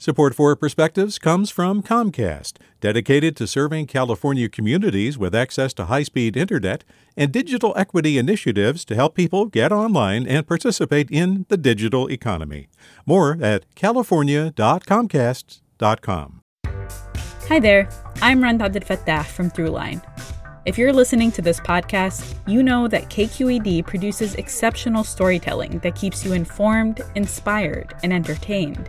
Support for Perspectives comes from Comcast, dedicated to serving California communities with access to high speed internet and digital equity initiatives to help people get online and participate in the digital economy. More at california.comcast.com. Hi there, I'm Rund Abdelfatah from Throughline. If you're listening to this podcast, you know that KQED produces exceptional storytelling that keeps you informed, inspired, and entertained.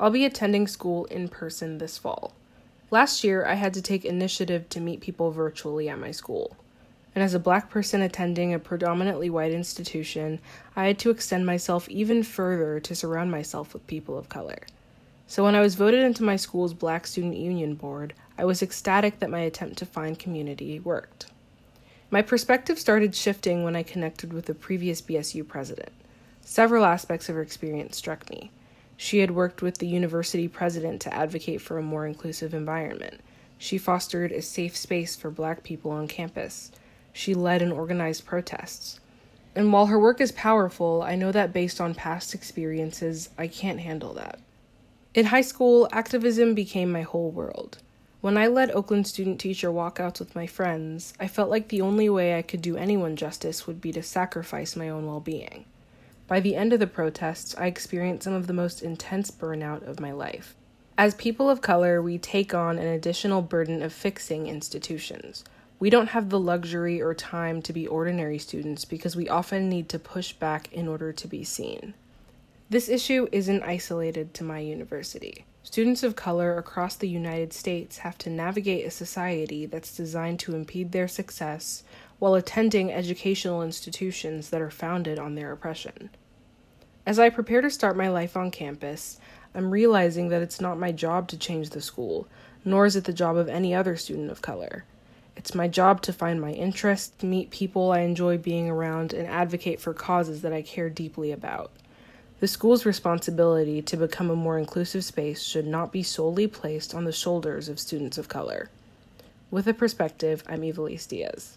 I'll be attending school in person this fall. Last year, I had to take initiative to meet people virtually at my school. And as a black person attending a predominantly white institution, I had to extend myself even further to surround myself with people of color. So when I was voted into my school's Black Student Union Board, I was ecstatic that my attempt to find community worked. My perspective started shifting when I connected with the previous BSU president. Several aspects of her experience struck me. She had worked with the university president to advocate for a more inclusive environment. She fostered a safe space for black people on campus. She led and organized protests. And while her work is powerful, I know that based on past experiences, I can't handle that. In high school, activism became my whole world. When I led Oakland student teacher walkouts with my friends, I felt like the only way I could do anyone justice would be to sacrifice my own well being. By the end of the protests, I experienced some of the most intense burnout of my life. As people of color, we take on an additional burden of fixing institutions. We don't have the luxury or time to be ordinary students because we often need to push back in order to be seen. This issue isn't isolated to my university. Students of color across the United States have to navigate a society that's designed to impede their success while attending educational institutions that are founded on their oppression. As I prepare to start my life on campus, I'm realizing that it's not my job to change the school, nor is it the job of any other student of color. It's my job to find my interests, meet people I enjoy being around, and advocate for causes that I care deeply about. The school's responsibility to become a more inclusive space should not be solely placed on the shoulders of students of color. With a perspective, I'm Ivelisse Diaz.